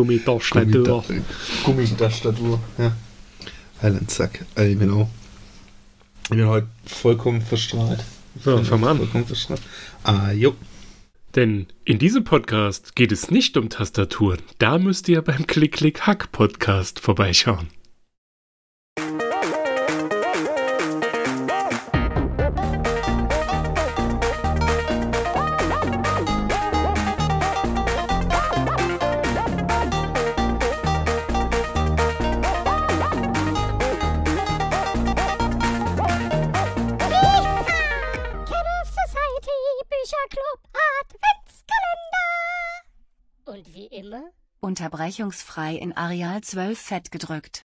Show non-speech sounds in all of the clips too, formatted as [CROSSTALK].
Gummitastatur. Gummitastatur, ja. Zack. Also ich bin auch. Ich bin heute vollkommen verstrahlt. So, fang an. Vollkommen verstrahlt. Ah, jo. Denn in diesem Podcast geht es nicht um Tastaturen. Da müsst ihr beim Klick-Klick-Hack-Podcast vorbeischauen. Unterbrechungsfrei in Areal 12 fett gedrückt.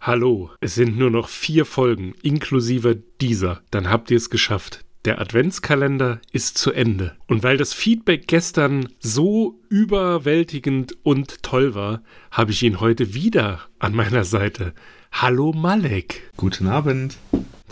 Hallo, es sind nur noch vier Folgen, inklusive dieser. Dann habt ihr es geschafft. Der Adventskalender ist zu Ende. Und weil das Feedback gestern so überwältigend und toll war, habe ich ihn heute wieder an meiner Seite. Hallo Malek. Guten Abend.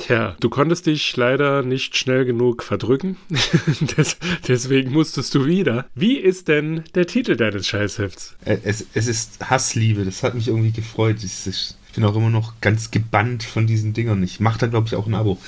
Tja, du konntest dich leider nicht schnell genug verdrücken. [LAUGHS] Des, deswegen musstest du wieder. Wie ist denn der Titel deines Scheißhefts? Es, es ist Hassliebe, das hat mich irgendwie gefreut. Ich bin auch immer noch ganz gebannt von diesen Dingern. Ich mache da, glaube ich, auch ein Abo.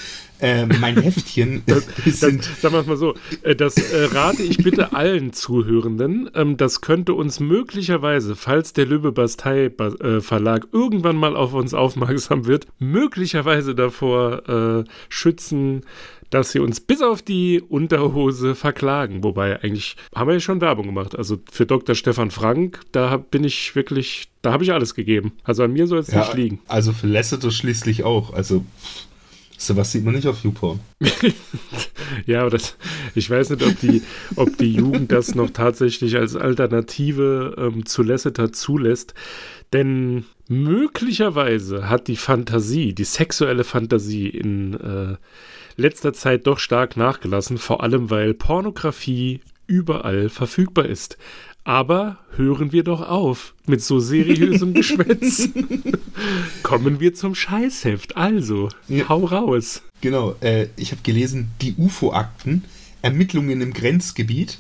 Äh, mein Heftchen [LAUGHS] Das, [LAUGHS] sind. sagen wir es mal so, äh, das äh, rate ich bitte allen Zuhörenden. Ähm, das könnte uns möglicherweise, falls der Löwe Bastei Ba- äh, Verlag irgendwann mal auf uns aufmerksam wird, möglicherweise davor äh, schützen, dass sie uns bis auf die Unterhose verklagen. Wobei eigentlich haben wir ja schon Werbung gemacht. Also für Dr. Stefan Frank, da bin ich wirklich, da habe ich alles gegeben. Also an mir soll es Ja, nicht liegen. also für Lasseter schließlich auch. Also, sowas sieht man nicht auf YouPorn. [LAUGHS] Ja, aber das, ich weiß nicht, ob die, ob die Jugend das noch tatsächlich als Alternative ähm, zu Lasseter zulässt. Denn möglicherweise hat die Fantasie, die sexuelle Fantasie in äh, letzter Zeit doch stark nachgelassen, vor allem weil Pornografie überall verfügbar ist. Aber hören wir doch auf mit so seriösem [LAUGHS] Geschwätz. Kommen wir zum Scheißheft. Also, Ja. hau raus. Genau, äh, ich habe gelesen, die UFO-Akten, Ermittlungen im Grenzgebiet.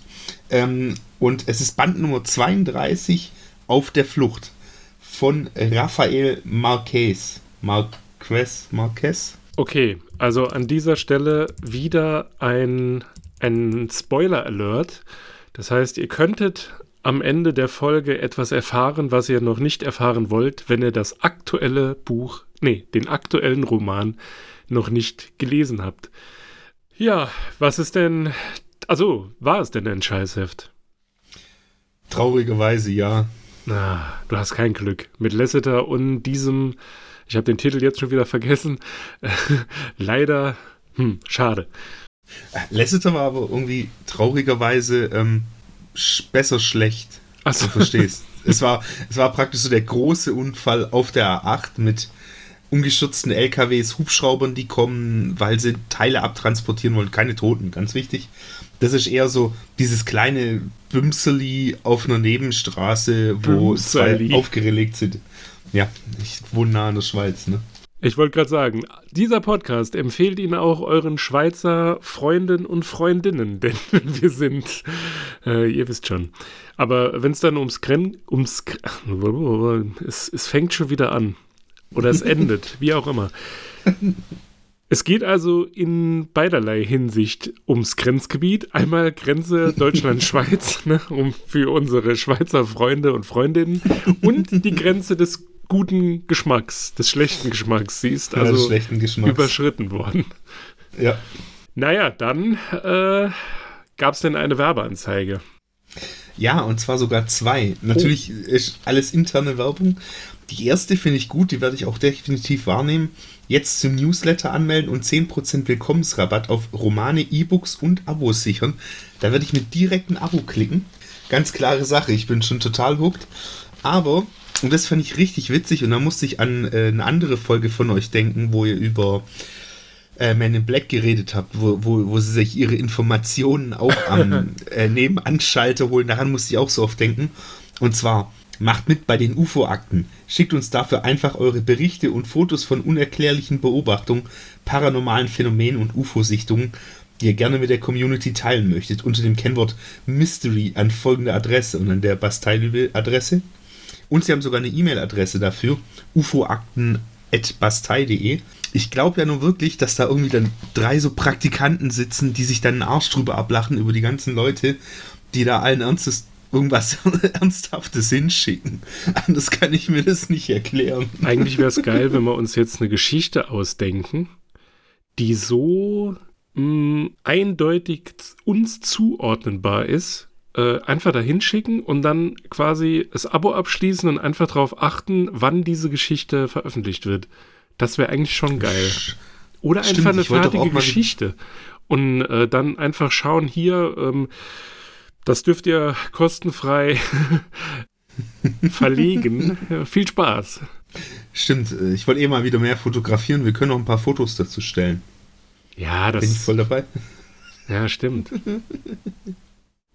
Ähm, und es ist Band Nummer 32, Auf der Flucht, von Rafael Marquez. Marquez, Marquez? Okay, also an dieser Stelle wieder ein, ein Spoiler-Alert. Das heißt, ihr könntet am Ende der Folge etwas erfahren, was ihr noch nicht erfahren wollt, wenn ihr das aktuelle Buch, nee, den aktuellen Roman noch nicht gelesen habt. Ja, was ist denn, also, war es denn ein Scheißheft? Traurigerweise ja. Na, du hast kein Glück. Mit Lasseter und diesem, ich habe den Titel jetzt schon wieder vergessen, [LAUGHS] leider, hm, schade. Lasseter war aber irgendwie traurigerweise ähm, besser schlecht. Achso. Du verstehst. [LAUGHS] es, war, es war praktisch so der große Unfall auf der A8 mit ungeschützten LKWs, Hubschraubern, die kommen, weil sie Teile abtransportieren wollen. Keine Toten, ganz wichtig. Das ist eher so dieses kleine Bümseli auf einer Nebenstraße, wo zwei Bümseli. aufgerelegt sind. Ja, ich wohne nah an der Schweiz, ne? Ich wollte gerade sagen, dieser Podcast empfiehlt Ihnen auch euren Schweizer Freunden und Freundinnen, [LAUGHS] denn wir sind, äh, ihr wisst schon. Aber wenn es dann ums Gren, ums, [LAUGHS] es, es fängt schon wieder an oder es [LAUGHS] endet, wie auch immer. Es geht also in beiderlei Hinsicht ums Grenzgebiet. Einmal Grenze Deutschland-Schweiz, ne, um für unsere Schweizer Freunde und Freundinnen und die Grenze des guten Geschmacks, des schlechten Geschmacks. Sie ist Ja, des also schlechten Geschmacks. überschritten worden. Ja. Naja, dann äh, gab es denn eine Werbeanzeige. Ja, und zwar sogar zwei. Natürlich ist alles interne Werbung. Die erste finde ich gut, die werde ich auch definitiv wahrnehmen. Jetzt zum Newsletter anmelden und 10% Willkommensrabatt auf Romane, E-Books und Abos sichern. Da werde ich mit direktem Abo klicken. Ganz klare Sache, ich bin schon total hooked. Aber, und das fand ich richtig witzig, und da musste ich an äh, eine andere Folge von euch denken, wo ihr über äh, Man in Black geredet habt, wo, wo, wo sie sich ihre Informationen auch am [LAUGHS] äh, Nebenanschalter holen. Daran musste ich auch so oft denken. Und zwar, macht mit bei den UFO-Akten. Schickt uns dafür einfach eure Berichte und Fotos von unerklärlichen Beobachtungen, paranormalen Phänomenen und UFO-Sichtungen, die ihr gerne mit der Community teilen möchtet, unter dem Kennwort Mystery an folgende Adresse und an der Bastei-Adresse. Und sie haben sogar eine E-Mail-Adresse dafür, ufoakten.bastei.de. Ich glaube ja nur wirklich, dass da irgendwie dann drei so Praktikanten sitzen, die sich dann den Arsch drüber ablachen über die ganzen Leute, die da allen Ernstes irgendwas [LAUGHS] Ernsthaftes hinschicken. Anders kann ich mir das nicht erklären. Eigentlich wäre es geil, wenn wir uns jetzt eine Geschichte ausdenken, die so mh, eindeutig uns zuordnenbar ist, äh, einfach da hinschicken und dann quasi das Abo abschließen und einfach darauf achten, wann diese Geschichte veröffentlicht wird. Das wäre eigentlich schon geil. Oder Stimmt, einfach eine fertige Geschichte. Und äh, dann einfach schauen, hier, ähm, das dürft ihr kostenfrei [LAUGHS] verlegen. Ja, viel Spaß. Stimmt, äh, ich wollte eh mal wieder mehr fotografieren. Wir können noch ein paar Fotos dazu stellen. Ja, Bin ich das. voll dabei? Ja, stimmt. [LAUGHS]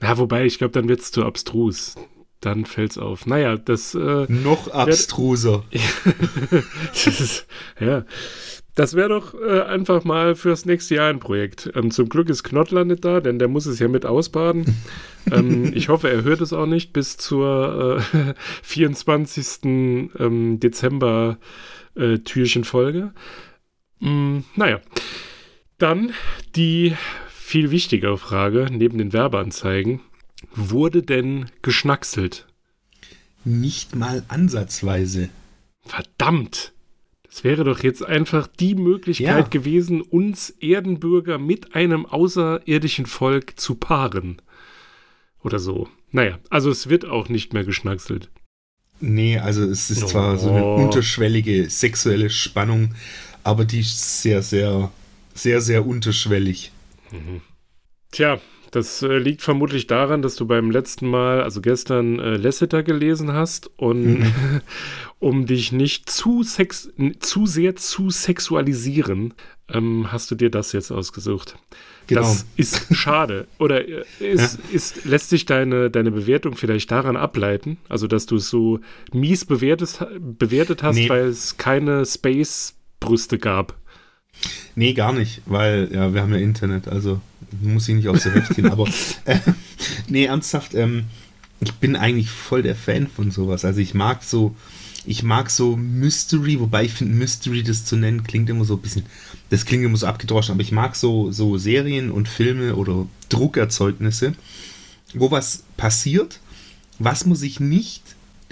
Ja, wobei, ich glaube, dann wird es zu abstrus. Dann fällt's auf. Naja, das, äh, Noch abstruser. [LAUGHS] das ist, ja. Das wäre doch äh, einfach mal fürs nächste Jahr ein Projekt. Ähm, zum Glück ist Knottler nicht da, denn der muss es ja mit ausbaden. [LAUGHS] ähm, ich hoffe, er hört es auch nicht bis zur äh, [LAUGHS] 24. Ähm, Dezember äh, Türchenfolge. Mm, naja. Dann die viel wichtigere Frage neben den Werbeanzeigen. Wurde denn geschnackselt? Nicht mal ansatzweise. Verdammt! Das wäre doch jetzt einfach die Möglichkeit Ja. gewesen, uns Erdenbürger mit einem außerirdischen Volk zu paaren. Oder so. Naja, also es wird auch nicht mehr geschnackselt. Nee, also es ist Oh. zwar so eine unterschwellige sexuelle Spannung, aber die ist sehr, sehr, sehr, sehr unterschwellig. Tja, das äh, liegt vermutlich daran, dass du beim letzten Mal, also gestern, äh, Lasseter gelesen hast und [LAUGHS] um dich nicht zu, sex zu sehr zu sexualisieren, ähm, hast du dir das jetzt ausgesucht. Genau. Das ist schade. Oder äh, ist, ist, lässt sich deine, deine Bewertung vielleicht daran ableiten? Also, dass du es so mies bewertet, bewertet hast, Nee. weil es keine Space-Brüste gab. Nee, gar nicht, weil ja, wir haben ja Internet, also muss ich nicht aus der Welt gehen. Aber [LAUGHS] äh, nee, ernsthaft, ähm, ich bin eigentlich voll der Fan von sowas. Also ich mag so, ich mag so Mystery, wobei ich finde Mystery das zu nennen klingt immer so ein bisschen, das klingt immer so abgedroschen, aber ich mag so so Serien und Filme oder Druckerzeugnisse, wo was passiert, was man sich nicht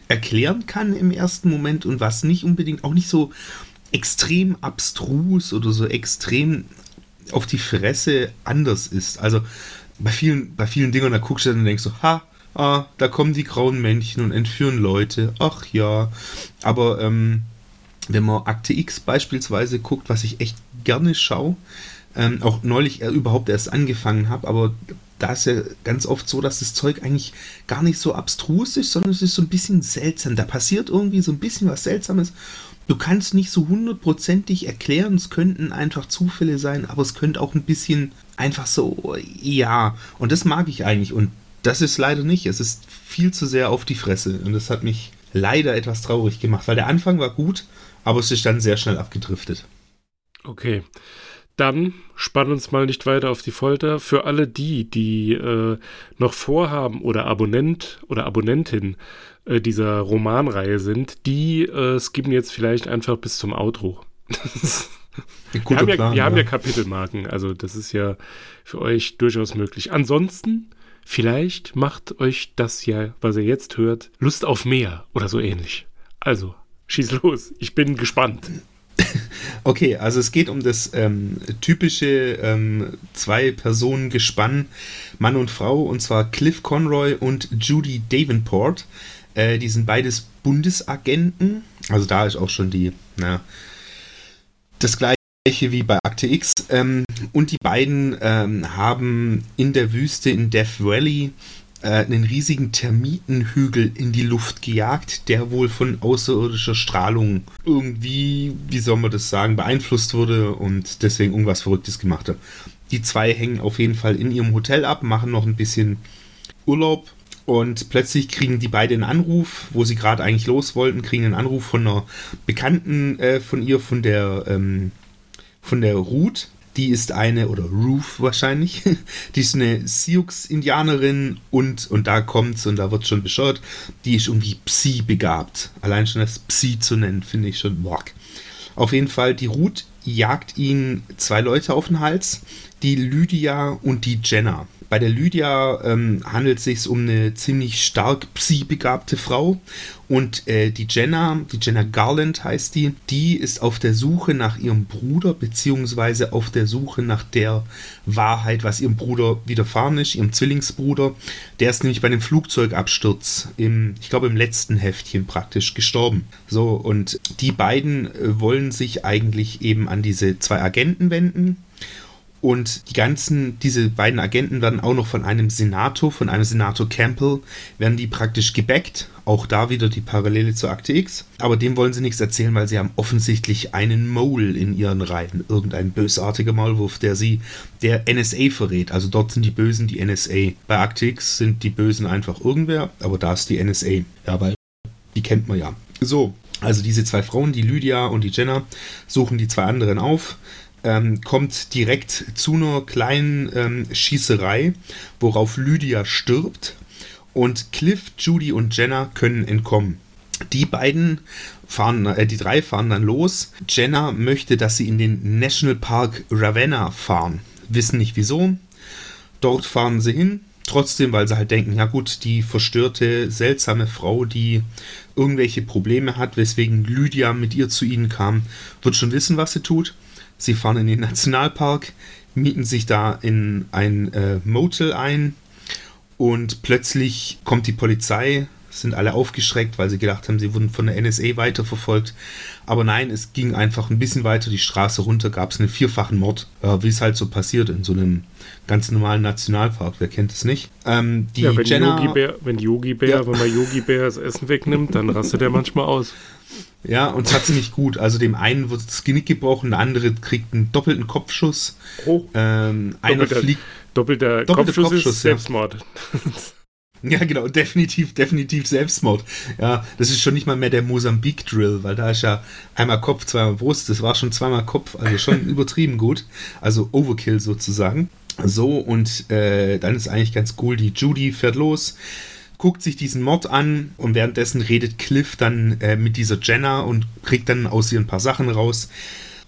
erklären kann im ersten Moment und was nicht unbedingt auch nicht so extrem abstrus oder so extrem auf die Fresse anders ist. Also bei vielen, bei vielen Dingern, da guckst du dann und denkst so, ha, ah, da kommen die grauen Männchen und entführen Leute. Ach ja. Aber ähm, wenn man Akte X beispielsweise guckt, was ich echt gerne schaue, ähm, auch neulich überhaupt erst angefangen habe, aber da ist ja ganz oft so, dass das Zeug eigentlich gar nicht so abstrus ist, sondern es ist so ein bisschen seltsam. Da passiert irgendwie so ein bisschen was Seltsames. Du kannst nicht so hundertprozentig erklären, es könnten einfach Zufälle sein, aber es könnte auch ein bisschen einfach so, ja. Und das mag ich eigentlich. Und das ist leider nicht. Es ist viel zu sehr auf die Fresse. Und das hat mich leider etwas traurig gemacht, weil der Anfang war gut, aber es ist dann sehr schnell abgedriftet. Okay. Dann spann uns mal nicht weiter auf die Folter. Für alle die, die äh, noch vorhaben oder Abonnent oder Abonnentin äh, dieser Romanreihe sind, die äh, skippen jetzt vielleicht einfach bis zum Outro. [LAUGHS] Wir, haben ja, Plan, wir haben ja. ja Kapitelmarken, also das ist ja für euch durchaus möglich. Ansonsten, vielleicht macht euch das ja, was ihr jetzt hört, Lust auf mehr oder so ähnlich. Also, schieß los, ich bin gespannt. [LAUGHS] Okay, also es geht um das ähm, typische ähm, Zwei-Personen-Gespann Mann und Frau, und zwar Cliff Conroy und Judy Davenport. Äh, die sind beides Bundesagenten. Also da ist auch schon die, na, das gleiche wie bei Akte X. Ähm, und die beiden ähm, haben in der Wüste in Death Valley einen riesigen Termitenhügel in die Luft gejagt, der wohl von außerirdischer Strahlung irgendwie, wie soll man das sagen, beeinflusst wurde und deswegen irgendwas Verrücktes gemacht hat. Die zwei hängen auf jeden Fall in ihrem Hotel ab, machen noch ein bisschen Urlaub und plötzlich kriegen die beiden einen Anruf, wo sie gerade eigentlich los wollten, kriegen einen Anruf von einer Bekannten äh, von ihr, von der ähm, von der Ruth, die ist eine, oder Ruth wahrscheinlich, [LAUGHS] die ist eine Sioux-Indianerin und, und da kommt's und da wird schon bescheuert, die ist irgendwie Psi begabt. Allein schon das Psi zu nennen, finde ich schon bock. Auf jeden Fall, die Ruth jagt ihn zwei Leute auf den Hals, die Lydia und die Jenna. Bei der Lydia ähm, handelt es sich um eine ziemlich stark psi-begabte Frau und äh, die Jenna, die Jenna Garland heißt die, die ist auf der Suche nach ihrem Bruder beziehungsweise auf der Suche nach der Wahrheit, was ihrem Bruder widerfahren ist, ihrem Zwillingsbruder. Der ist nämlich bei dem Flugzeugabsturz im, ich glaube im letzten Heftchen praktisch gestorben. So und die beiden äh, wollen sich eigentlich eben an diese zwei Agenten wenden und die ganzen, diese beiden Agenten werden auch noch von einem Senator, von einem Senator Campbell, werden die praktisch gebackt. Auch da wieder die Parallele zur Akte X. Aber dem wollen sie nichts erzählen, weil sie haben offensichtlich einen Mole in ihren Reihen. Irgendein bösartiger Maulwurf, der sie der NSA verrät. Also dort sind die Bösen die NSA. Bei Akte X sind die Bösen einfach irgendwer, aber da ist die NSA. Ja, weil die kennt man ja. So, also diese zwei Frauen, die Lydia und die Jenna, suchen die zwei anderen auf ähm, kommt direkt zu einer kleinen ähm, Schießerei, worauf Lydia stirbt und Cliff, Judy und Jenna können entkommen. Die beiden fahren, äh, die drei fahren dann los. Jenna möchte, dass sie in den National Park Ravenna fahren. Wissen nicht wieso. Dort fahren sie hin. Trotzdem, weil sie halt denken, ja gut, die verstörte, seltsame Frau, die irgendwelche Probleme hat, weswegen Lydia mit ihr zu ihnen kam, wird schon wissen, was sie tut. Sie fahren in den Nationalpark, mieten sich da in ein äh, Motel ein und plötzlich kommt die Polizei, sind alle aufgeschreckt, weil sie gedacht haben, sie wurden von der NSA weiterverfolgt. Aber nein, es ging einfach ein bisschen weiter die Straße runter, gab es einen vierfachen Mord, äh, wie es halt so passiert in so einem ganz normalen Nationalpark. Wer kennt es nicht? Ähm, die ja, wenn Jenna, Yogi Bär, wenn Yogi Bär, ja. wenn man Yogi Bär das Essen wegnimmt, dann rastet er manchmal aus. Ja, und zwar ziemlich gut. Also dem einen wird das Genick gebrochen, der andere kriegt einen doppelten Kopfschuss. Oh. Ähm, einer doppelter, fliegt. Doppelter, Kopfschuss, Kopfschuss ist. Selbstmord. Ja, [LAUGHS] [LAUGHS] genau, definitiv, definitiv Selbstmord. Ja, das ist schon nicht mal mehr der Mosambik-Drill, weil da ist ja einmal Kopf, zweimal Brust, das war schon zweimal Kopf, also schon [LAUGHS] übertrieben gut. Also Overkill sozusagen. So, und äh, dann ist eigentlich ganz cool, die Judy fährt los, guckt sich diesen Mord an und währenddessen redet Cliff dann äh, mit dieser Jenna und kriegt dann aus ihr ein paar Sachen raus.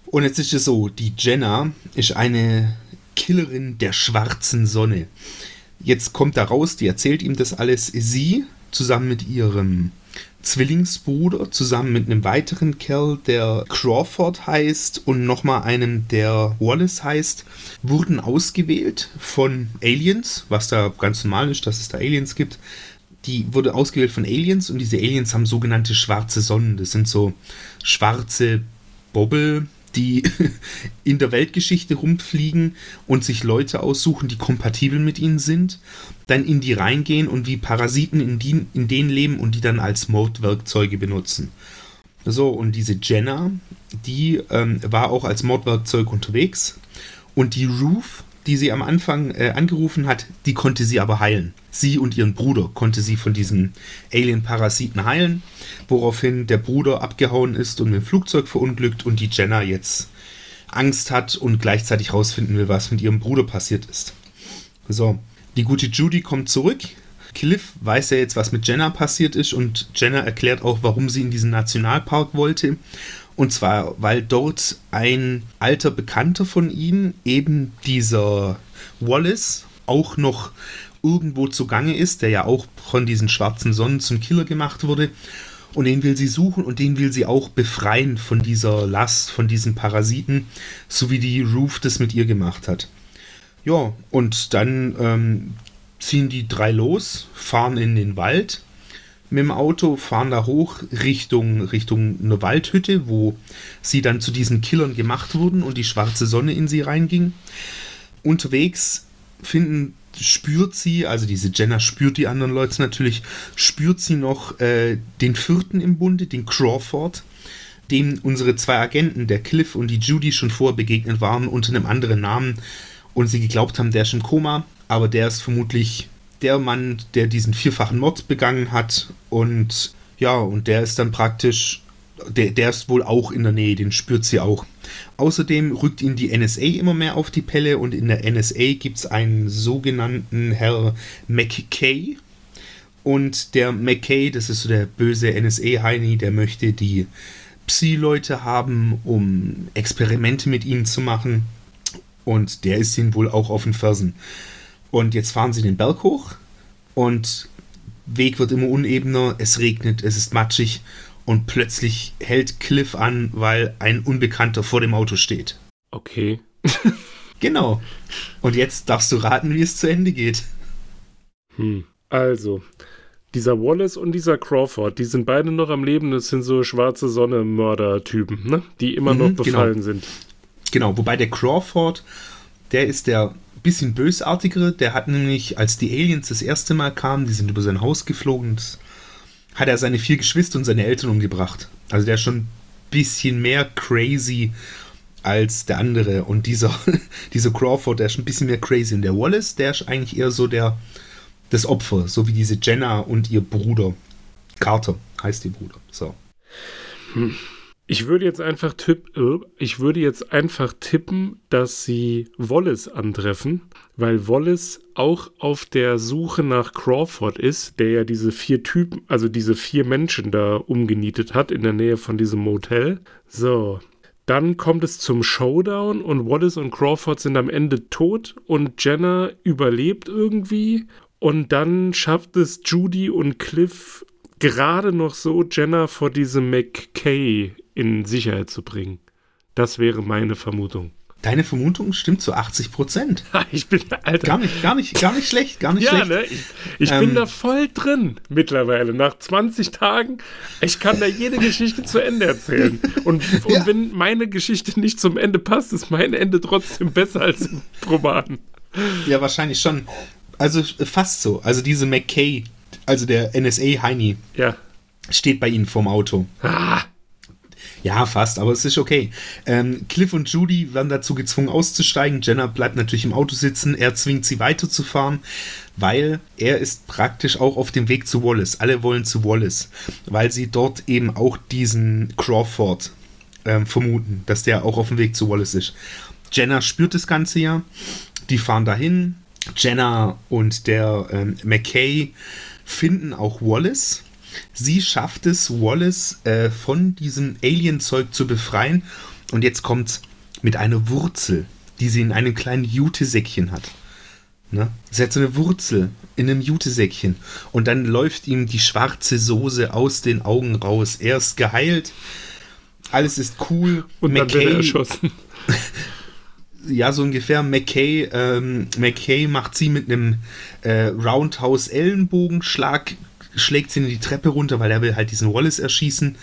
Und jetzt ist es so, die Jenna ist eine Killerin der schwarzen Sonne. Jetzt kommt da raus, die erzählt ihm das alles. Sie zusammen mit ihrem Zwillingsbruder, zusammen mit einem weiteren Kerl, der Crawford heißt und nochmal einem, der Wallace heißt, wurden ausgewählt von Aliens, was da ganz normal ist, dass es da Aliens gibt. Die wurde ausgewählt von Aliens und diese Aliens haben sogenannte schwarze Sonnen. Das sind so schwarze Bobbel, die [LAUGHS] in der Weltgeschichte rumfliegen und sich Leute aussuchen, die kompatibel mit ihnen sind, dann in die reingehen und wie Parasiten in, die, in denen leben und die dann als Mordwerkzeuge benutzen. So, und diese Jenna, die ähm, war auch als Mordwerkzeug unterwegs. Und die Ruth, die sie am Anfang äh, angerufen hat, die konnte sie aber heilen. Sie und ihren Bruder konnte sie von diesen Alien-Parasiten heilen, woraufhin der Bruder abgehauen ist und mit dem Flugzeug verunglückt und die Jenna jetzt Angst hat und gleichzeitig rausfinden will, was mit ihrem Bruder passiert ist. So, die gute Judy kommt zurück. Cliff weiß ja jetzt, was mit Jenna passiert ist und Jenna erklärt auch, warum sie in diesen Nationalpark wollte und zwar, weil dort ein alter Bekannter von ihnen, eben dieser Wallace, auch noch irgendwo zugange ist, der ja auch von diesen schwarzen Sonnen zum Killer gemacht wurde. Und den will sie suchen und den will sie auch befreien von dieser Last, von diesen Parasiten, so wie die Ruth das mit ihr gemacht hat. Ja, und dann ähm, ziehen die drei los, fahren in den Wald mit dem Auto, fahren da hoch Richtung, Richtung eine Waldhütte, wo sie dann zu diesen Killern gemacht wurden und die schwarze Sonne in sie reinging. Unterwegs finden, spürt sie, also diese Jenna spürt die anderen Leute natürlich, spürt sie noch äh, den vierten im Bunde, den Crawford, dem unsere zwei Agenten, der Cliff und die Judy, schon vorher begegnet waren unter einem anderen Namen und sie geglaubt haben, der ist im Koma, aber der ist vermutlich der Mann, der diesen vierfachen Mord begangen hat. Und ja, und der ist dann praktisch der, der ist wohl auch in der Nähe, den spürt sie auch. Außerdem rückt ihn die NSA immer mehr auf die Pelle und in der NSA gibt es einen sogenannten Herr McKay. Und der McKay, das ist so der böse NSA-Heini, der möchte die Psi-Leute haben, um Experimente mit ihnen zu machen. Und der ist ihnen wohl auch auf den Fersen. Und jetzt fahren sie den Berg hoch und Weg wird immer unebener, es regnet, es ist matschig und plötzlich hält Cliff an, weil ein Unbekannter vor dem Auto steht. Okay. [LAUGHS] Genau. Und jetzt darfst du raten, wie es zu Ende geht. Hm. Also, dieser Wallace und dieser Crawford, die sind beide noch am Leben. Das sind so schwarze Sonne-Mörder-Typen, ne? Die immer noch Mhm, genau. befallen sind. Genau, wobei der Crawford, der ist der bisschen bösartigere. Der hat nämlich, als die Aliens das erste Mal kamen, die sind über sein Haus geflogen, hat er seine vier Geschwister und seine Eltern umgebracht. Also der ist schon ein bisschen mehr crazy als der andere. Und dieser, [LAUGHS] dieser Crawford, der ist schon ein bisschen mehr crazy. Und der Wallace, der ist eigentlich eher so der, das Opfer, so wie diese Jenna und ihr Bruder. Carter heißt ihr Bruder. So. Ich würde jetzt einfach tipp, äh, ich würde jetzt einfach tippen, dass sie Wallace antreffen, weil Wallace auch auf der Suche nach Crawford ist, der ja diese vier Typen, also diese vier Menschen da umgenietet hat in der Nähe von diesem Motel. So. Dann kommt es zum Showdown und Wallace und Crawford sind am Ende tot und Jenna überlebt irgendwie. Und dann schafft es Judy und Cliff gerade noch so, Jenna vor diesem McKay in Sicherheit zu bringen. Das wäre meine Vermutung. Deine Vermutung stimmt zu 80 Prozent. [LAUGHS] Ich bin, Alter. Gar nicht, gar nicht, gar nicht schlecht, gar nicht ja, schlecht. ne? Ich, ich Ähm, bin da voll drin mittlerweile. Nach 20 Tagen, ich kann da jede Geschichte zu Ende erzählen. Und, [LAUGHS] und Ja. wenn meine Geschichte nicht zum Ende passt, ist mein Ende trotzdem besser als im Roman. Ja, wahrscheinlich schon. Also fast so. Also diese McKay, also der NSA-Heini, Ja. steht bei ihnen vorm Auto. Ah, Ja, fast, aber es ist okay. Ähm, Cliff und Judy werden dazu gezwungen auszusteigen. Jenna bleibt natürlich im Auto sitzen. Er zwingt sie weiterzufahren, weil er ist praktisch auch auf dem Weg zu Wallace. Alle wollen zu Wallace, weil sie dort eben auch diesen Crawford ähm, vermuten, dass der auch auf dem Weg zu Wallace ist. Jenna spürt das Ganze ja. Die fahren dahin. Jenna und der ähm, McKay finden auch Wallace. Sie schafft es, Wallace äh, von diesem Alien-Zeug zu befreien. Und jetzt kommt mit einer Wurzel, die sie in einem kleinen Jutesäckchen hat. Ne? Sie hat so eine Wurzel in einem Jutesäckchen. Und dann läuft ihm die schwarze Soße aus den Augen raus. Er ist geheilt. Alles ist cool. und dann wird er erschossen. [LAUGHS] ja, so ungefähr. McKay, ähm, McKay macht sie mit einem äh, Roundhouse-Ellenbogenschlag, schlägt sie in die Treppe runter, weil er will halt diesen Wallace erschießen.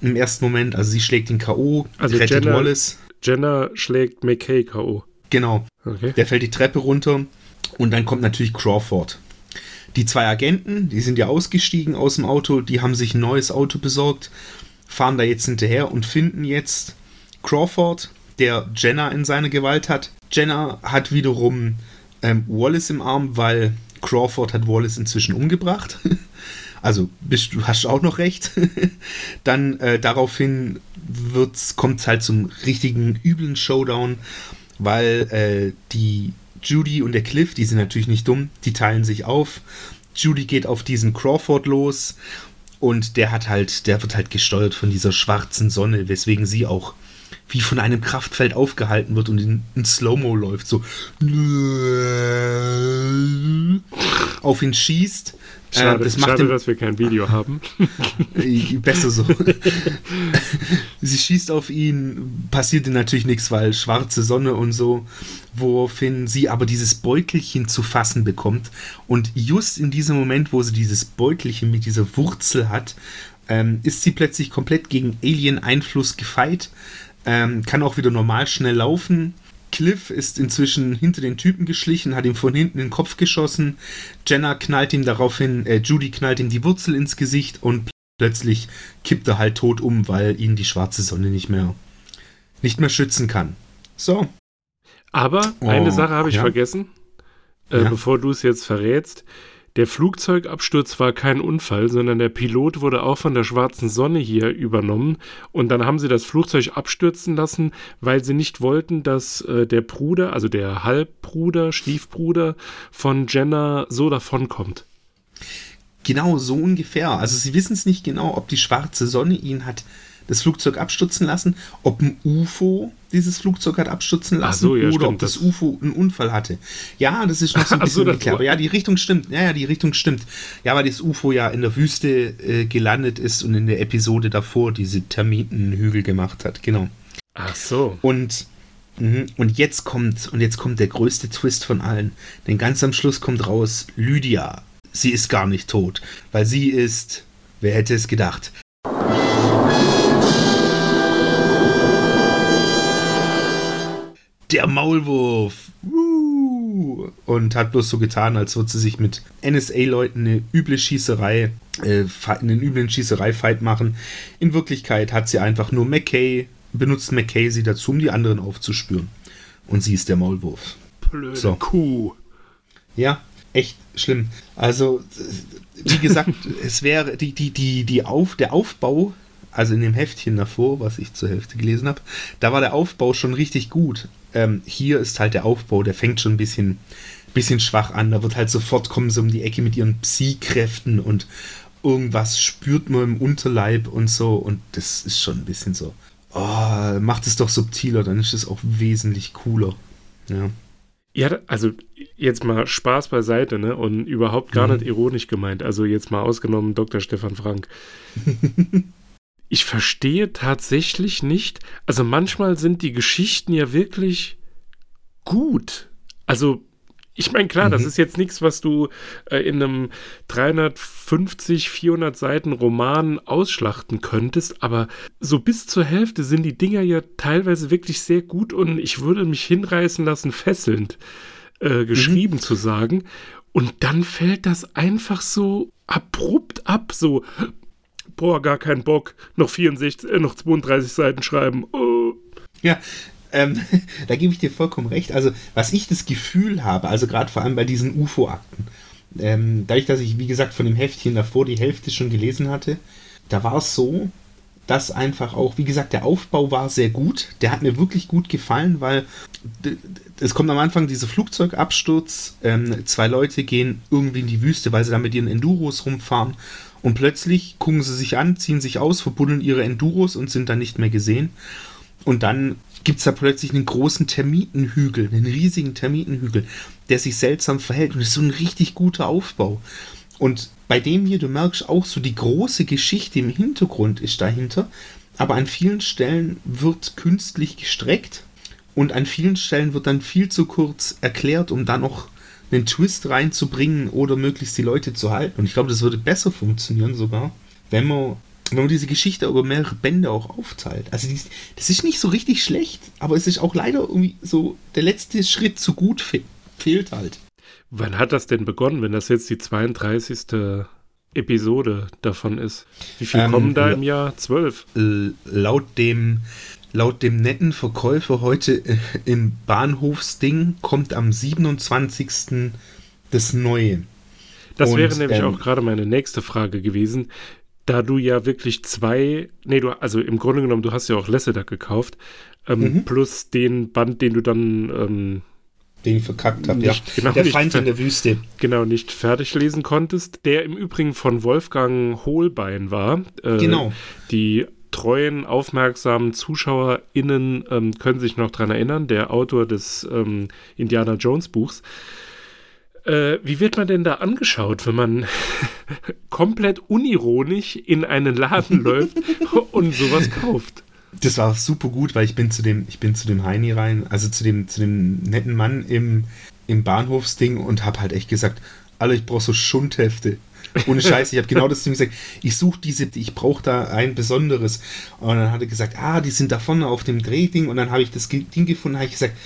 Im ersten Moment, also sie schlägt ihn K.O., Also rettet Jenna- Wallace. Jenna schlägt McKay K.O. Genau. Okay. Der fällt die Treppe runter und dann kommt natürlich Crawford. Die zwei Agenten, die sind ja ausgestiegen aus dem Auto, die haben sich ein neues Auto besorgt, fahren da jetzt hinterher und finden jetzt Crawford, der Jenna in seiner Gewalt hat. Jenna hat wiederum ähm, Wallace im Arm, weil Crawford hat Wallace inzwischen umgebracht. [LAUGHS] Also bist, du hast auch noch recht. [LAUGHS] Dann äh, daraufhin kommt es halt zum richtigen üblen Showdown, weil äh, die Judy und der Cliff, die sind natürlich nicht dumm, die teilen sich auf. Judy geht auf diesen Crawford los und der hat halt, der wird halt gesteuert von dieser schwarzen Sonne, weswegen sie auch wie von einem Kraftfeld aufgehalten wird und in, in Slow-Mo läuft, so auf ihn schießt. Schade, äh, das macht schade dass wir kein Video haben. äh, Besser so. [LAUGHS] Sie schießt auf ihn, passiert ihm natürlich nichts, weil schwarze Sonne und so, woraufhin sie aber dieses Beutelchen zu fassen bekommt. Und just in diesem Moment, wo sie dieses Beutelchen mit dieser Wurzel hat, ähm, ist sie plötzlich komplett gegen Alien-Einfluss gefeit, ähm, kann auch wieder normal schnell laufen. Cliff ist inzwischen hinter den Typen geschlichen, hat ihm von hinten in den Kopf geschossen. Jenna knallt ihm daraufhin, äh, Judy knallt ihm die Wurzel ins Gesicht und plötzlich kippt er halt tot um, weil ihn die schwarze Sonne nicht mehr, nicht mehr schützen kann. So. Aber Oh, eine Sache habe ich ja. vergessen, äh, Ja. bevor du es jetzt verrätst. Der Flugzeugabsturz war kein Unfall, sondern der Pilot wurde auch von der schwarzen Sonne hier übernommen und dann haben sie das Flugzeug abstürzen lassen, weil sie nicht wollten, dass äh, der Bruder, also der Halbbruder, Stiefbruder von Jenna so davonkommt. Genau, so ungefähr. Also sie wissen es nicht genau, ob die schwarze Sonne ihn hat das Flugzeug abstürzen lassen, ob ein UFO dieses Flugzeug hat abstürzen lassen so, ja, oder stimmt, ob das, das- UFO einen Unfall hatte. Ja, das ist noch so [LAUGHS] ein bisschen so, unklar. Aber ja, die Richtung stimmt. Ja, ja, die Richtung stimmt. Ja, weil das UFO ja in der Wüste äh, gelandet ist und in der Episode davor diese Termitenhügel gemacht hat. Genau. Ach so. Und, mhm, und jetzt kommt, und jetzt kommt der größte Twist von allen. Denn ganz am Schluss kommt raus, Lydia, sie ist gar nicht tot, weil sie ist, wer hätte es gedacht? Der Maulwurf. Woo! Und hat bloß so getan, als würde sie sich mit NSA-Leuten eine üble Schießerei, äh, einen üblen Schießerei-Fight machen. In Wirklichkeit hat sie einfach nur McKay, benutzt McKay sie dazu, um die anderen aufzuspüren. Und sie ist der Maulwurf. Blöde So. Kuh. Ja, echt schlimm. Also, wie gesagt, [LAUGHS] es wäre die, die, die, die Auf, der Aufbau, also in dem Heftchen davor, was ich zur Hälfte gelesen habe, da war der Aufbau schon richtig gut. Ähm, hier ist halt der Aufbau, der fängt schon ein bisschen, bisschen schwach an. Da wird halt sofort kommen sie um die Ecke mit ihren Psi-Kräften und irgendwas spürt man im Unterleib und so. Und das ist schon ein bisschen so. Oh, macht es doch subtiler, dann ist es auch wesentlich cooler. Ja. Ja, also jetzt mal Spaß beiseite, ne? Und überhaupt gar Mhm. nicht ironisch gemeint. Also jetzt mal ausgenommen Dr. Stefan Frank. [LAUGHS] ich verstehe tatsächlich nicht, also manchmal sind die Geschichten ja wirklich gut. Also, ich meine, klar, das Mhm. ist jetzt nichts, was du äh, in einem 350, 400 Seiten Roman ausschlachten könntest, aber so bis zur Hälfte sind die Dinger ja teilweise wirklich sehr gut und ich würde mich hinreißen lassen, fesselnd äh, geschrieben zu sagen. Und dann fällt das einfach so abrupt ab, so, boah, gar kein Bock, noch 64, äh, noch 32 Seiten schreiben. Oh. Ja, ähm, [LAUGHS] da gebe ich dir vollkommen recht. Also, was ich das Gefühl habe, also gerade vor allem bei diesen UFO-Akten, ähm, dadurch, dass ich, wie gesagt, von dem Heftchen davor die Hälfte schon gelesen hatte, da war es so, dass einfach auch, wie gesagt, der Aufbau war sehr gut. Der hat mir wirklich gut gefallen, weil es kommt am Anfang dieser Flugzeugabsturz. Ähm, zwei Leute gehen irgendwie in die Wüste, weil sie da mit ihren Enduros rumfahren. Und plötzlich gucken sie sich an, ziehen sich aus, verbuddeln ihre Enduros und sind dann nicht mehr gesehen. Und dann gibt es da plötzlich einen großen Termitenhügel, einen riesigen Termitenhügel, der sich seltsam verhält. Und das ist so ein richtig guter Aufbau. Und bei dem hier, du merkst auch so, die große Geschichte im Hintergrund ist dahinter. Aber an vielen Stellen wird künstlich gestreckt. Und an vielen Stellen wird dann viel zu kurz erklärt, um da noch einen Twist reinzubringen oder möglichst die Leute zu halten. Und ich glaube, das würde besser funktionieren sogar, wenn man, wenn man diese Geschichte über mehrere Bände auch aufteilt. Also die, das ist nicht so richtig schlecht, aber es ist auch leider irgendwie so, der letzte Schritt zu gut fe fehlt halt. Wann hat das denn begonnen, wenn das jetzt die 32. Episode davon ist? Wie viel Ähm, kommen da im Jahr? Zwölf. Laut dem laut dem netten Verkäufer heute äh, im Bahnhofsding kommt am 27. das Neue. Das Und, wäre nämlich ähm, auch gerade meine nächste Frage gewesen. Da du ja wirklich zwei, nee, du, also im Grunde genommen, du hast ja auch Lessedack gekauft, ähm, Mhm. plus den Band, den du dann ähm, Den ich verkackt habe, ja. Genau, der Feind in der Wüste. genau nicht fertig lesen konntest, der im Übrigen von Wolfgang Hohlbein war. Äh, Genau. Die treuen, aufmerksamen ZuschauerInnen ähm, können sich noch dran erinnern, der Autor des ähm, Indiana Jones Buchs. Äh, wie wird man denn da angeschaut, wenn man [LAUGHS] komplett unironisch in einen Laden [LAUGHS] läuft und sowas kauft? Das war super gut, weil ich bin zu dem, ich bin zu dem Heini rein, also zu dem, zu dem netten Mann im, im Bahnhofsding und hab halt echt gesagt, Alter, ich brauche so Schundhefte. Ohne Scheiß, ich habe genau das zu ihm gesagt, ich suche diese, ich brauche da ein besonderes. Und dann hat er gesagt, ah, die sind da vorne auf dem Drehding. Und dann habe ich das Ding gefunden, habe ich gesagt,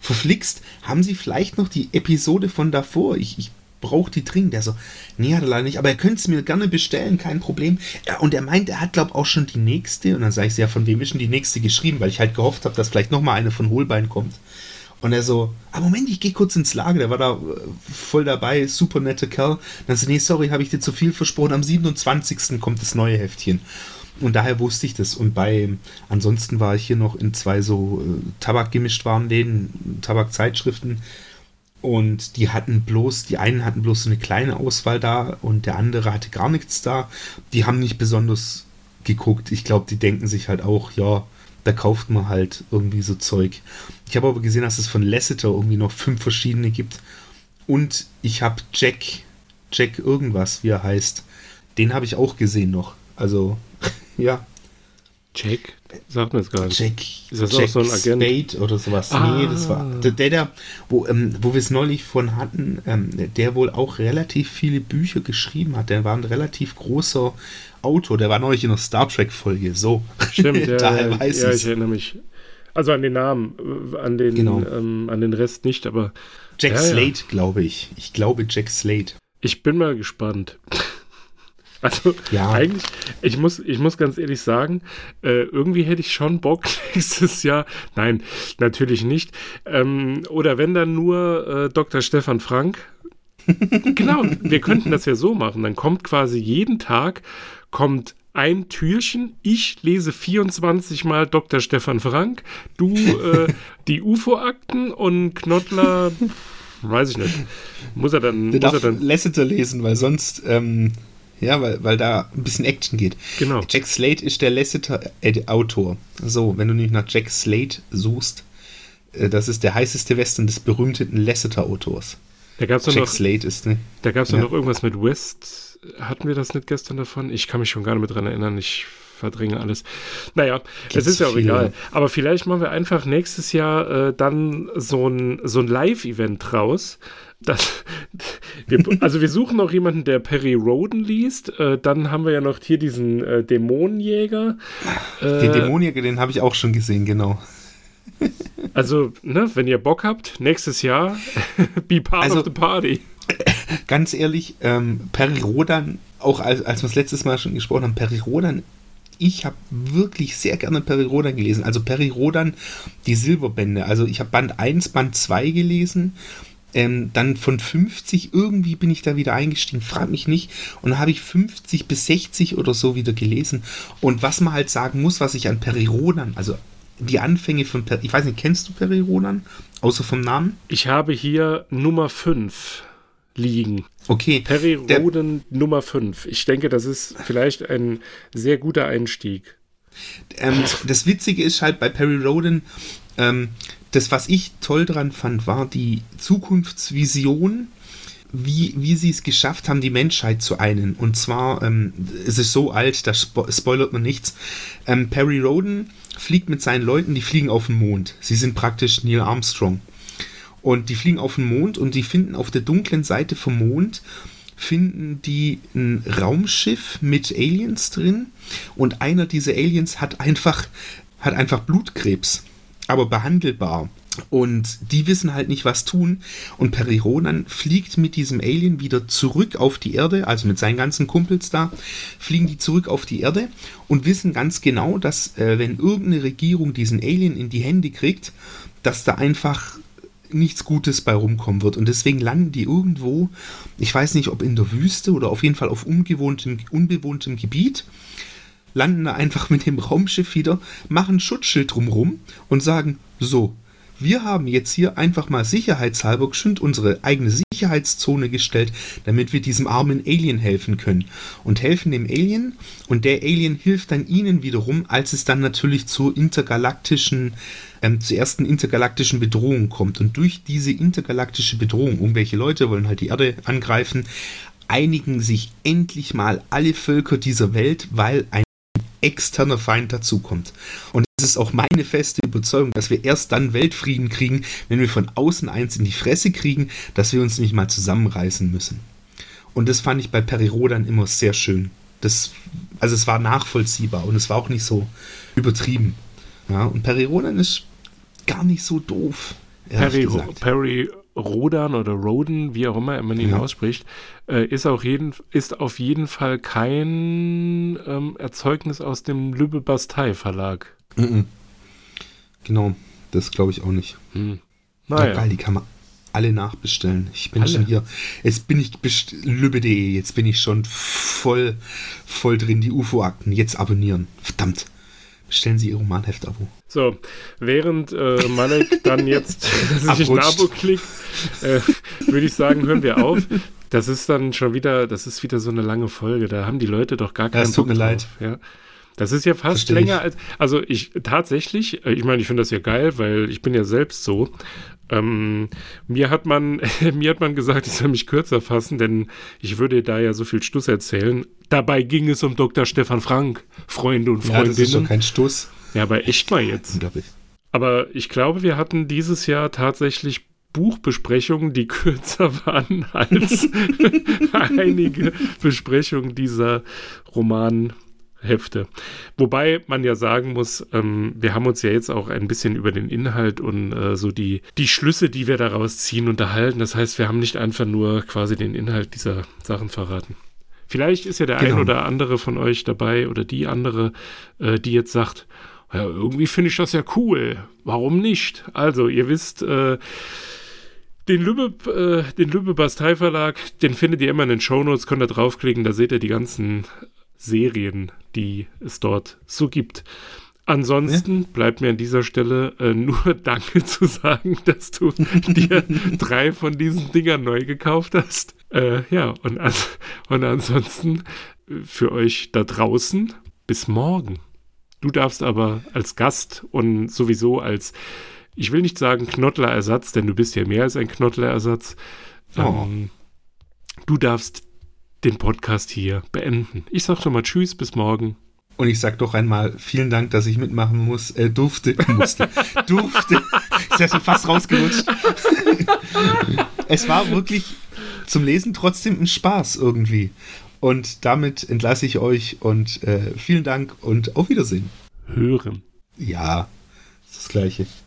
verflixt, haben Sie vielleicht noch die Episode von davor? Ich, ich brauche die dringend. Der so, nee, hat er leider nicht, aber er könnte es mir gerne bestellen, kein Problem. Ja, und er meint, er hat, glaube auch schon die nächste. Und dann sage ich, ja, von wem ist denn die nächste geschrieben? Weil ich halt gehofft habe, dass vielleicht nochmal eine von Holbein kommt. Und er so, ah Moment, ich gehe kurz ins Lager. Der war da äh, voll dabei, super netter Kerl. Dann so, nee, sorry, habe ich dir zu viel versprochen. Am 27. kommt das neue Heftchen. Und daher wusste ich das. Und bei, ansonsten war ich hier noch in zwei so äh, Tabakgemischtwarenläden, Tabakzeitschriften. Und die hatten bloß, die einen hatten bloß so eine kleine Auswahl da und der andere hatte gar nichts da. Die haben nicht besonders geguckt. Ich glaube, die denken sich halt auch, ja, da kauft man halt irgendwie so Zeug. Ich habe aber gesehen, dass es von Lasseter irgendwie noch fünf verschiedene gibt. Und ich habe Jack, Jack irgendwas, wie er heißt. Den habe ich auch gesehen noch. Also, [LAUGHS] ja. Jack? Sagt mir jetzt gar nicht. Jack, Ist das Jack auch so ein Agent? Spade oder sowas. Ah. Nee, das war der, der, wo, ähm, wo wir es neulich von hatten, ähm, der wohl auch relativ viele Bücher geschrieben hat. Der war ein relativ großer Autor. Der war neulich in einer Star Trek-Folge. So. Stimmt, [LAUGHS] ja, ja, weiß ja ich erinnere mich. Also an den Namen, äh, an den, Genau. ähm, an den Rest nicht, aber Jack Ja, ja. Slade, glaube ich. Ich glaube Jack Slade. ich bin mal gespannt. [LAUGHS] Also Ja. eigentlich, ich muss, ich muss ganz ehrlich sagen, äh, irgendwie hätte ich schon Bock [LAUGHS] nächstes Jahr. Nein, natürlich nicht. Ähm, oder wenn dann nur äh, Dr. Stefan Frank. [LAUGHS] genau, wir könnten das ja so machen. Dann kommt quasi jeden Tag kommt ein Türchen. Ich lese 24 Mal Dr. Stefan Frank. Du äh, die UFO-Akten und Knottler, weiß ich nicht. Muss er dann, Der muss er darf dann Lasseter lesen, weil sonst, ähm, ja, weil, weil da ein bisschen Action geht. Genau. Jack Slade ist der Lasseter-Autor. So, wenn du nicht nach Jack Slade suchst, äh, das ist der heißeste Western des berühmten Lasseter-Autors. Da gab es Jack noch, Slade ist, ne? da gab's doch Ja. noch irgendwas mit West. Hatten wir das nicht gestern davon? Ich kann mich schon gar nicht mehr dran erinnern. Ich verdränge alles. Naja, es Gibt's ist ja auch viele. egal. Aber vielleicht machen wir einfach nächstes Jahr äh, dann so ein, so ein Live-Event draus. Das, [LAUGHS] wir, also wir suchen noch jemanden, der Perry Roden liest. Äh, dann haben wir ja noch hier diesen äh, Dämonenjäger. Äh, Den Dämoniaker, den habe ich auch schon gesehen, genau. Also, ne, wenn ihr Bock habt, nächstes Jahr [LAUGHS] be part Also- of the party. [LAUGHS] Ganz ehrlich, ähm, Perry Rodan, auch als, als wir das letztes Mal schon gesprochen haben, Perry Rodan, ich habe wirklich sehr gerne Perry Rodan gelesen. Also Perry Rodan, die Silberbände. Also ich habe Band 1, Band 2 gelesen. Ähm, dann von 50 irgendwie bin ich da wieder eingestiegen, frag mich nicht. Und dann habe ich 50 bis 60 oder so wieder gelesen. Und was man halt sagen muss, was ich an Perry Rodan, also die Anfänge von Perry, ich weiß nicht, kennst du Perry Rodan? Außer vom Namen? Ich habe hier Nummer 5 liegen. Okay. Perry Der- Roden Nummer 5. Ich denke, das ist vielleicht ein sehr guter Einstieg. ähm, das Witzige ist halt bei Perry Roden, ähm, das, was ich toll dran fand, war die Zukunftsvision, wie, wie sie es geschafft haben, die Menschheit zu einen. Und zwar, ähm, es ist so alt, da spo spoilert man nichts. Ähm, Perry Roden fliegt mit seinen Leuten, die fliegen auf den Mond. Sie sind praktisch Neil Armstrong. Und die fliegen auf den Mond und die finden auf der dunklen Seite vom Mond finden die ein Raumschiff mit Aliens drin und einer dieser Aliens hat einfach hat einfach Blutkrebs, aber behandelbar. Und die wissen halt nicht, was tun. Und Perry Ronan fliegt mit diesem Alien wieder zurück auf die Erde, also mit seinen ganzen Kumpels da, fliegen die zurück auf die Erde und wissen ganz genau, dass äh, wenn irgendeine Regierung diesen Alien in die Hände kriegt, dass da einfach nichts Gutes bei rumkommen wird. Und deswegen landen die irgendwo, ich weiß nicht, ob in der Wüste oder auf jeden Fall auf ungewohntem, unbewohntem Gebiet, landen da einfach mit dem Raumschiff wieder, machen Schutzschild drumrum und sagen, so, wir haben jetzt hier einfach mal sicherheitshalber geschwind unsere eigene Sicherheitszone gestellt, damit wir diesem armen Alien helfen können. Und helfen dem Alien und der Alien hilft dann ihnen wiederum, als es dann natürlich zur intergalaktischen, ähm, zur ersten intergalaktischen Bedrohung kommt. Und durch diese intergalaktische Bedrohung, irgendwelche Leute wollen halt die Erde angreifen, einigen sich endlich mal alle Völker dieser Welt, weil ein externer Feind dazukommt. Und es ist auch meine feste Überzeugung, dass wir erst dann Weltfrieden kriegen, wenn wir von außen eins in die Fresse kriegen, dass wir uns nicht mal zusammenreißen müssen. Und das fand ich bei Perry Rodan immer sehr schön. Das, also es war nachvollziehbar und es war auch nicht so übertrieben. Ja, und Perry Rodan ist gar nicht so doof. Perry, gesagt. Perry Rodan oder Roden, wie auch immer man ihn Ja. ausspricht, äh, ist, auch jeden, ist auf jeden Fall kein ähm, Erzeugnis aus dem Lübbe Bastei Verlag. Mhm. Genau, das glaube ich auch nicht. Hm. Ja, Naja. geil, die kann man alle nachbestellen. Ich bin Alle? schon hier. Jetzt bin ich lübbe.de, jetzt bin ich schon voll, voll drin. Die UFO-Akten, jetzt abonnieren. Verdammt. Bestellen Sie Ihr Romanheft-Abo. So, während äh, Malek dann jetzt [LAUGHS] [LAUGHS] sich ein. Abo klickt, äh, würde ich sagen, hören wir auf. Das ist dann schon wieder, das ist wieder so eine lange Folge. Da haben die Leute doch gar keinen es tut Bock mir drauf, leid. Ja. Das ist ja fast Versteh länger ich. als. Also ich tatsächlich, äh, ich meine, ich finde das ja geil, weil ich bin ja selbst so. Ähm, mir hat man, [LAUGHS] mir hat man gesagt, ich soll mich kürzer fassen, denn ich würde da ja so viel Stuss erzählen. Dabei ging es um Dr. Stefan Frank, Freunde und Ja, das ist Freundinnen. kein Stoß. Ja, aber echt mal jetzt. Unglaublich. Aber ich glaube, wir hatten dieses Jahr tatsächlich Buchbesprechungen, die [LAUGHS] kürzer waren als [LAUGHS] einige Besprechungen dieser Romanhefte. Wobei man ja sagen muss, ähm, wir haben uns ja jetzt auch ein bisschen über den Inhalt und äh, so die, die Schlüsse, die wir daraus ziehen, unterhalten. Das heißt, wir haben nicht einfach nur quasi den Inhalt dieser Sachen verraten. Vielleicht ist ja der ein Genau. oder andere von euch dabei oder die andere, äh, die jetzt sagt, ja, irgendwie finde ich das ja cool. Warum nicht? Also, ihr wisst, äh, den Lübbe, äh, den Lübbe Bastei Verlag, den findet ihr immer in den Shownotes, könnt ihr draufklicken, da seht ihr die ganzen Serien, die es dort so gibt. Ansonsten bleibt mir an dieser Stelle äh, nur [LAUGHS] Danke zu sagen, dass du [LAUGHS] dir drei von diesen Dingern neu gekauft hast. Äh, ja, und, an, und ansonsten äh, für euch da draußen bis morgen. Du darfst aber als Gast und sowieso als, ich will nicht sagen Knottlerersatz, denn du bist ja mehr als ein Knottlerersatz. Oh. Ähm, du darfst den Podcast hier beenden. Ich sag schon mal Tschüss, bis morgen. Und ich sag doch einmal vielen Dank, dass ich mitmachen muss, äh, durfte, [LAUGHS] musste, durfte. [LAUGHS] Ist ja schon fast rausgerutscht. [LAUGHS] es war wirklich zum Lesen trotzdem ein Spaß irgendwie. Und damit entlasse ich euch und äh, vielen Dank und auf Wiedersehen. Hören. Ja, ist das Gleiche.